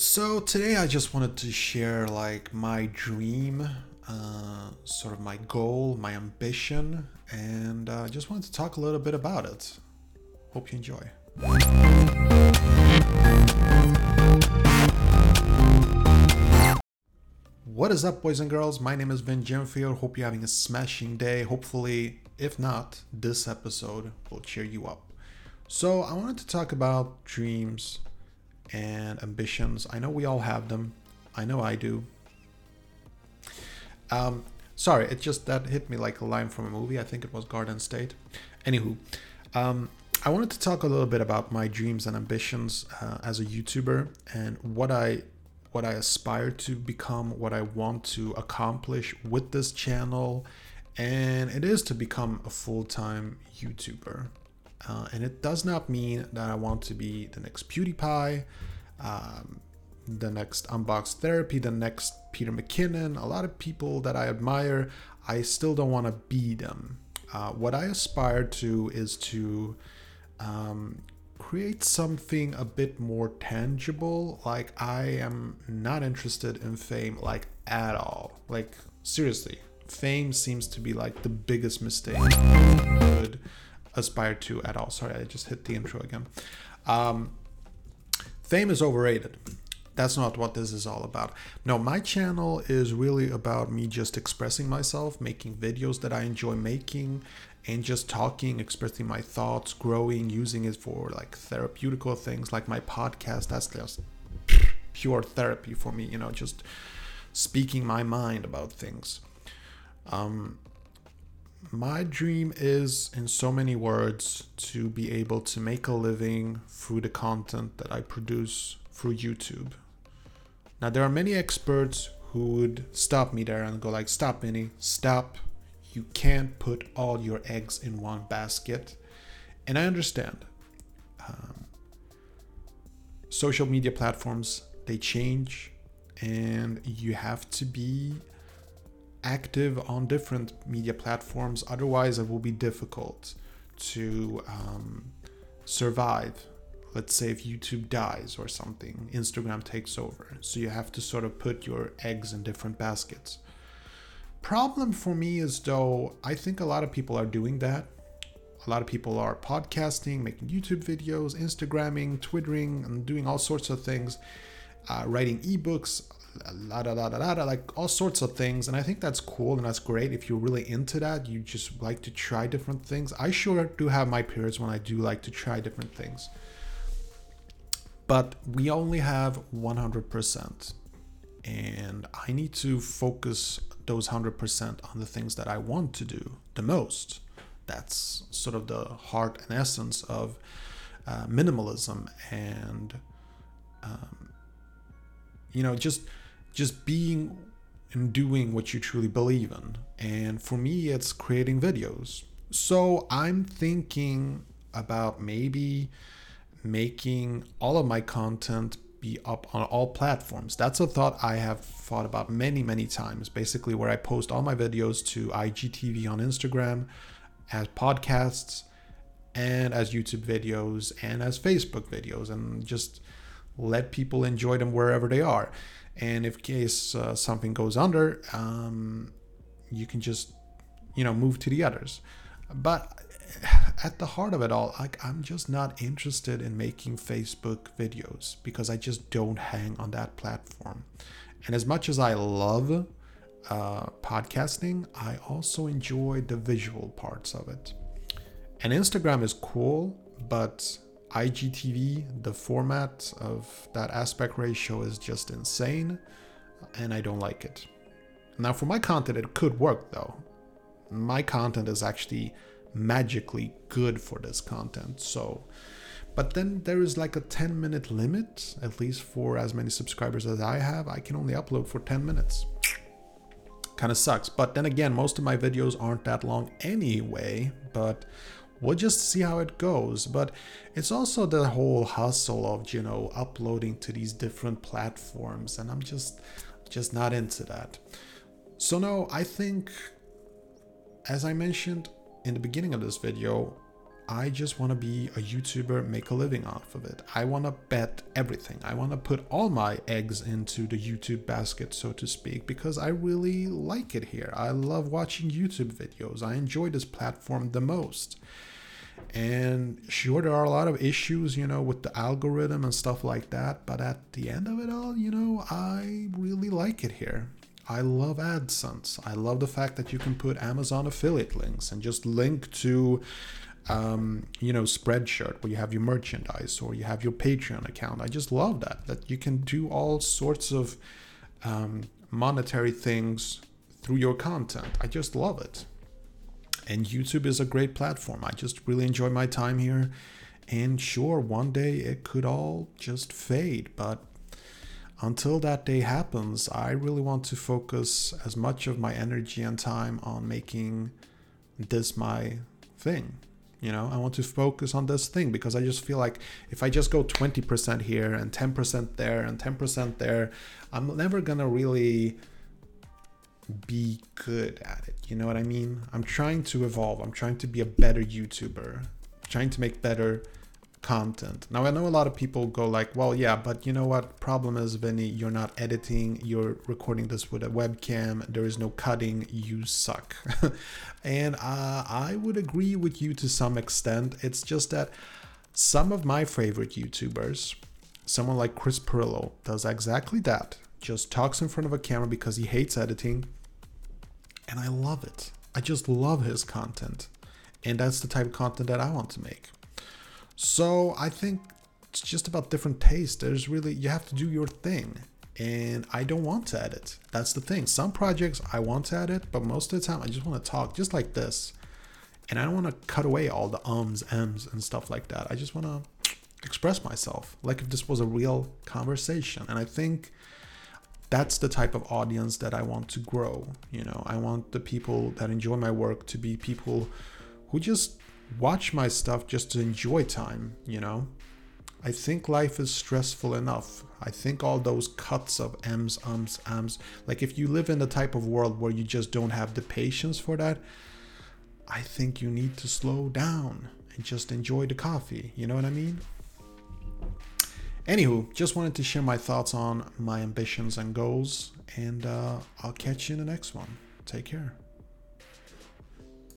So today I just wanted to share like my dream, uh, sort of my goal, my ambition, and uh, just wanted to talk a little bit about it. Hope you enjoy. What is up, boys and girls? My name is Vin Gemfield. Hope you're having a smashing day. Hopefully, if not, this episode will cheer you up. So, I wanted to talk about dreams and ambitions. I know we all have them. I know I do. Um, sorry, it just that hit me like a line from a movie. I think it was Garden State. Anywho, um, I wanted to talk a little bit about my dreams and ambitions uh, as a YouTuber and what I what I aspire to become, what I want to accomplish with this channel, and it is to become a full time YouTuber. Uh, and it does not mean that I want to be the next PewDiePie, um, the next Unbox Therapy, the next Peter McKinnon. A lot of people that I admire, I still don't want to be them. Uh, what I aspire to is to um, create something a bit more tangible. Like, I am not interested in fame, like, at all. Like, seriously, fame seems to be like the biggest mistake could aspire to at all. Sorry, I just hit the intro again. Um, fame is overrated. That's not what this is all about. No, my channel is really about me just expressing myself, making videos that I enjoy making, and just talking, expressing my thoughts, growing, using it for like therapeutical things like my podcast. That's just pure therapy for me, you know, just speaking my mind about things. Um, my dream is, in so many words, to be able to make a living through the content that I produce through YouTube. Now, there are many experts who would stop me there and go like, "Stop, Minnie, stop! You can't put all your eggs in one basket." And I understand. Um, social media platforms they change, and you have to be active on different media platforms. Otherwise, it will be difficult to um, survive. Let's say if YouTube dies or something, Instagram takes over. So you have to sort of put your eggs in different baskets. Problem for me is though, I think a lot of people are doing that. A lot of people are podcasting, making YouTube videos, Instagramming, Twittering, and doing all sorts of things, uh, writing ebooks, la da da da da like all sorts of things and i think that's cool and that's great. If you're really into that you just like to try different things. I sure do have my periods when i do like to try different things. But we only have 100% and i need to focus those 100% on the things that i want to do the most. That's sort of the heart and essence of uh, minimalism and um, you know just just being and doing what you truly believe in. And for me, it's creating videos. So I'm thinking about maybe making all of my content be up on all platforms. That's a thought I have thought about many, many times. Basically, where I post all my videos to IGTV on Instagram, as podcasts, and as YouTube videos, and as Facebook videos, and just let people enjoy them wherever they are. And if case uh, something goes under um, you can just you know move to the others. But at the heart of it all like i'm just not interested in making facebook videos because i just don't hang on that platform. And as much as i love uh, podcasting i also enjoy the visual parts of it. And instagram is cool but IGTV, the format of that aspect ratio is just insane, and I don't like it. Now, for my content, it could work though. My content is actually magically good for this content, so. But then there is like a 10 minute limit, at least for as many subscribers as I have. I can only upload for 10 minutes. Kind of sucks. But then again, most of my videos aren't that long anyway. But we'll just see how it goes. But it's also the whole hustle of, you know, uploading to these different platforms. And I'm just, just not into that. So, no, I think, as I mentioned in the beginning of this video, I just want to be a YouTuber, make a living off of it. I want to bet everything. I want to put all my eggs into the YouTube basket, so to speak, because I really like it here. I love watching YouTube videos. I enjoy this platform the most. And sure, there are a lot of issues, you know, with the algorithm and stuff like that, but at the end of it all, you know, I really like it here. I love AdSense. I love the fact that you can put Amazon affiliate links and just link to um, you know, Spreadshirt where you have your merchandise or you have your Patreon account. I just love that, that you can do all sorts of um, monetary things through your content. I just love it. And YouTube is a great platform. I just really enjoy my time here. And sure, one day it could all just fade, but until that day happens, I really want to focus as much of my energy and time on making this my thing. You know, I want to focus on this thing because I just feel like if I just go 20% here and 10% there and 10% there, I'm never to really be good at it. You know what I mean? I'm trying to evolve. I'm trying to be a better YouTuber, trying to make better content. Now I know a lot of people go like, well, yeah, but you know what? Problem is, Vinny, you're not editing. You're recording this with a webcam. There is no cutting. You suck. and uh, I would agree with you to some extent. It's just that some of my favorite YouTubers, someone like Chris Pirillo, does exactly that. Just talks in front of a camera because he hates editing. And I love it. I just love his content. And that's the type of content that I want to make. So I think it's just about different taste. There's really, you have to do your thing. And I don't want to edit. That's the thing. Some projects I want to edit, but most of the time I just want to talk just like this. And I don't want to cut away all the ums, ems, and stuff like that. I just want to express myself like if this was a real conversation. And I think that's the type of audience that I want to grow. You know, I want the people that enjoy my work to be people who just watch my stuff just to enjoy time, you know? I think life is stressful enough. I think all those cuts of M's, ums, ams, like if you live in the type of world where you just don't have the patience for that, I think you need to slow down and just enjoy the coffee. You know what I mean? Anywho, just wanted to share my thoughts on my ambitions and goals, and uh, I'll catch you in the next one. Take care.